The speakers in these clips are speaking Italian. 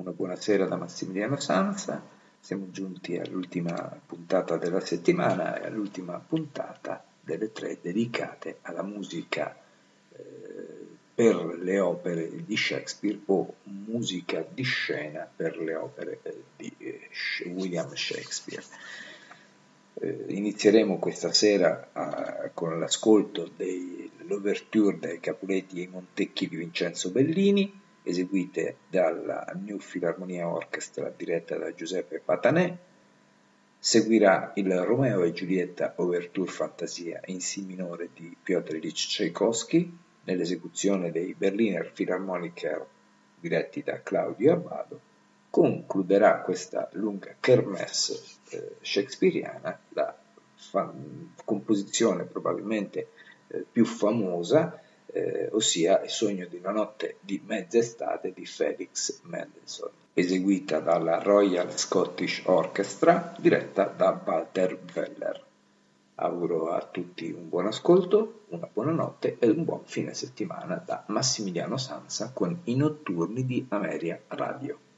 Una buonasera da Massimiliano Sanza. Siamo giunti all'ultima puntata della settimana e all'ultima puntata delle tre dedicate alla musica eh, per le opere di Shakespeare o musica di scena per le opere eh, di eh, William Shakespeare. Inizieremo questa sera a, con l'ascolto dell'Overture dai Capuletti e Montecchi di Vincenzo Bellini eseguite dalla New Philharmonia Orchestra diretta da Giuseppe Patanè. Seguirà il Romeo e Giulietta Overture Fantasia in Si minore di Piotr Ilyich Tchaikovsky nell'esecuzione dei Berliner Philharmoniker diretti da Claudio Abbado. Concluderà questa lunga kermesse eh, shakespeariana la fan- composizione probabilmente eh, più famosa eh, ossia Il sogno di una notte di mezz'estate di Felix Mendelssohn, eseguita dalla Royal Scottish Orchestra, diretta da Walter Weller. Auguro a tutti un buon ascolto, una buona notte e un buon fine settimana da Massimiliano Sanza con i notturni di Ameria Radio.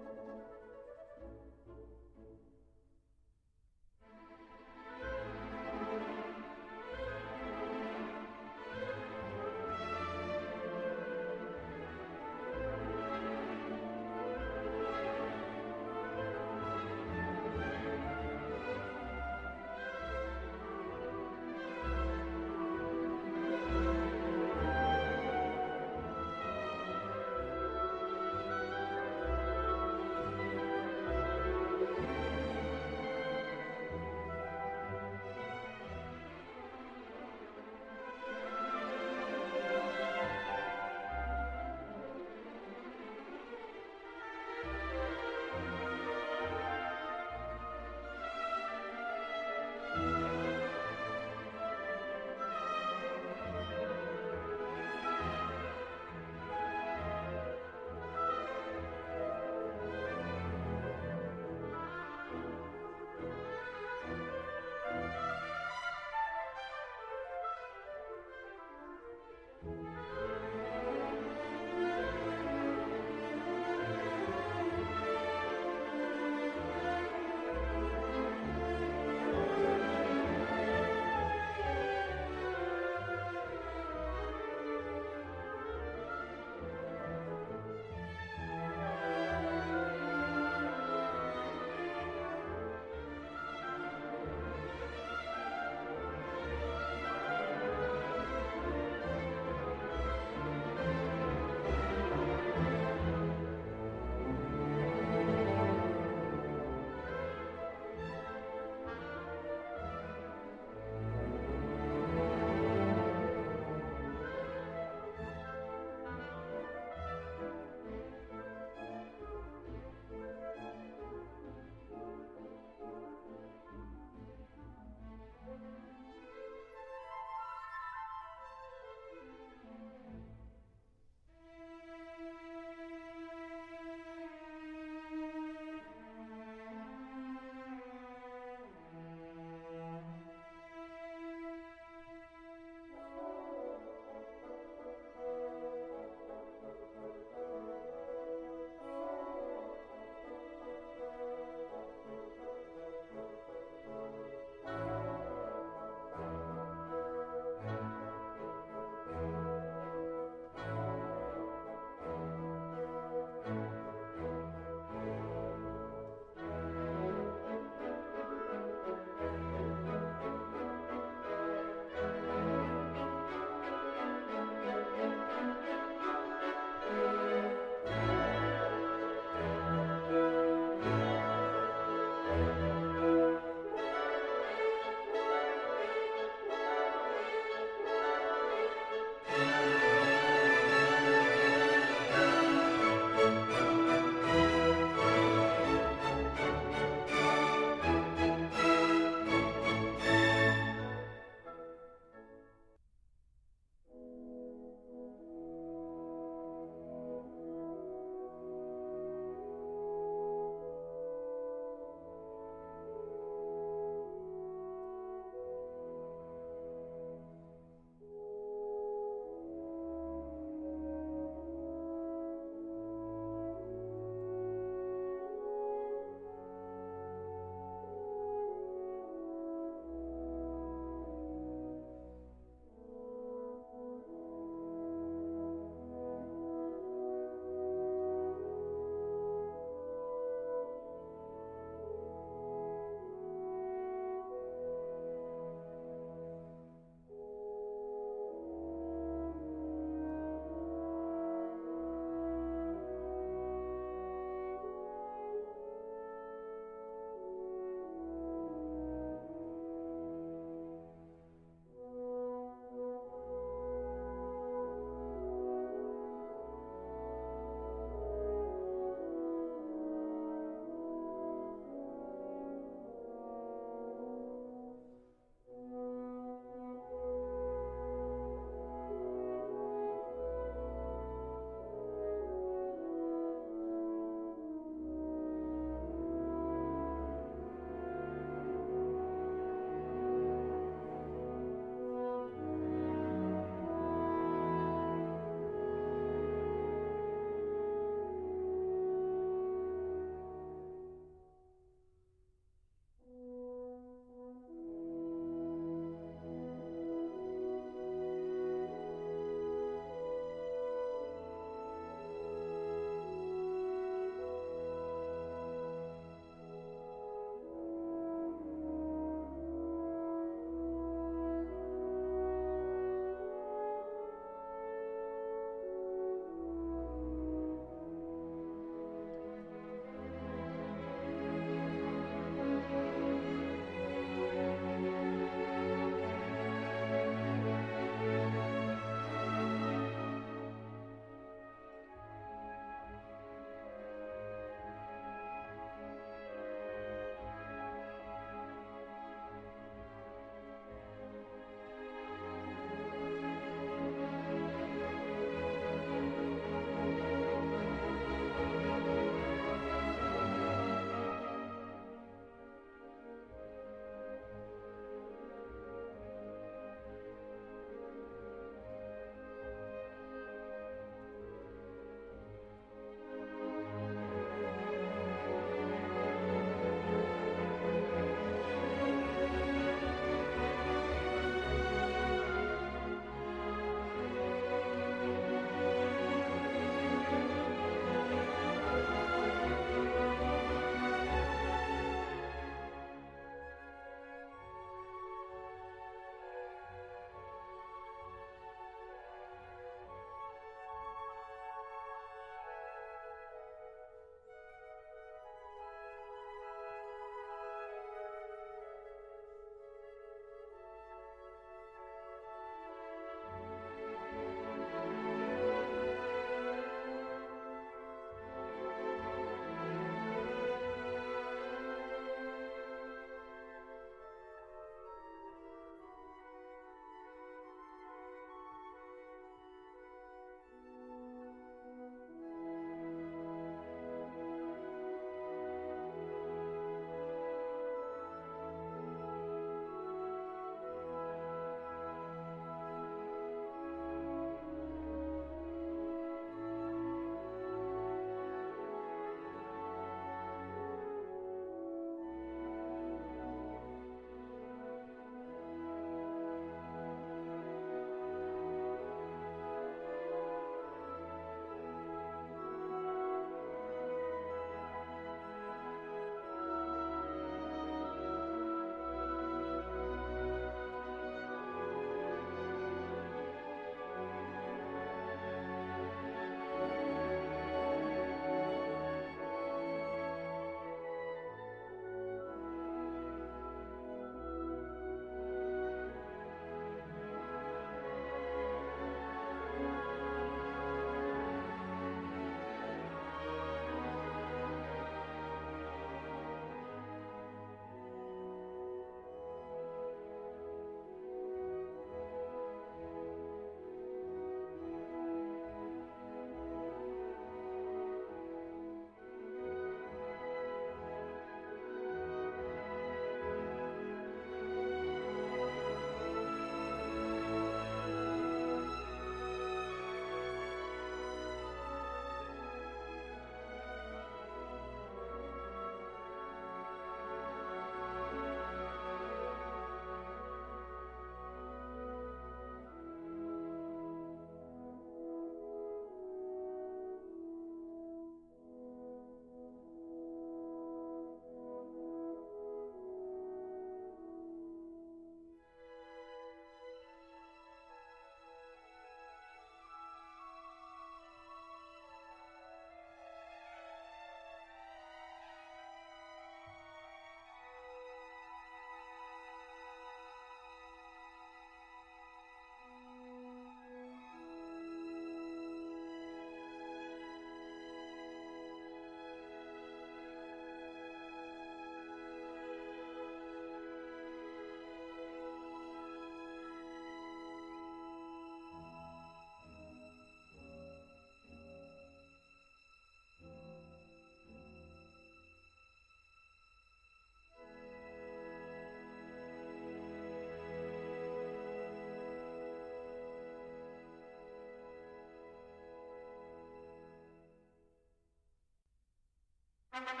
Thank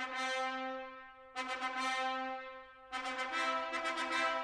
you.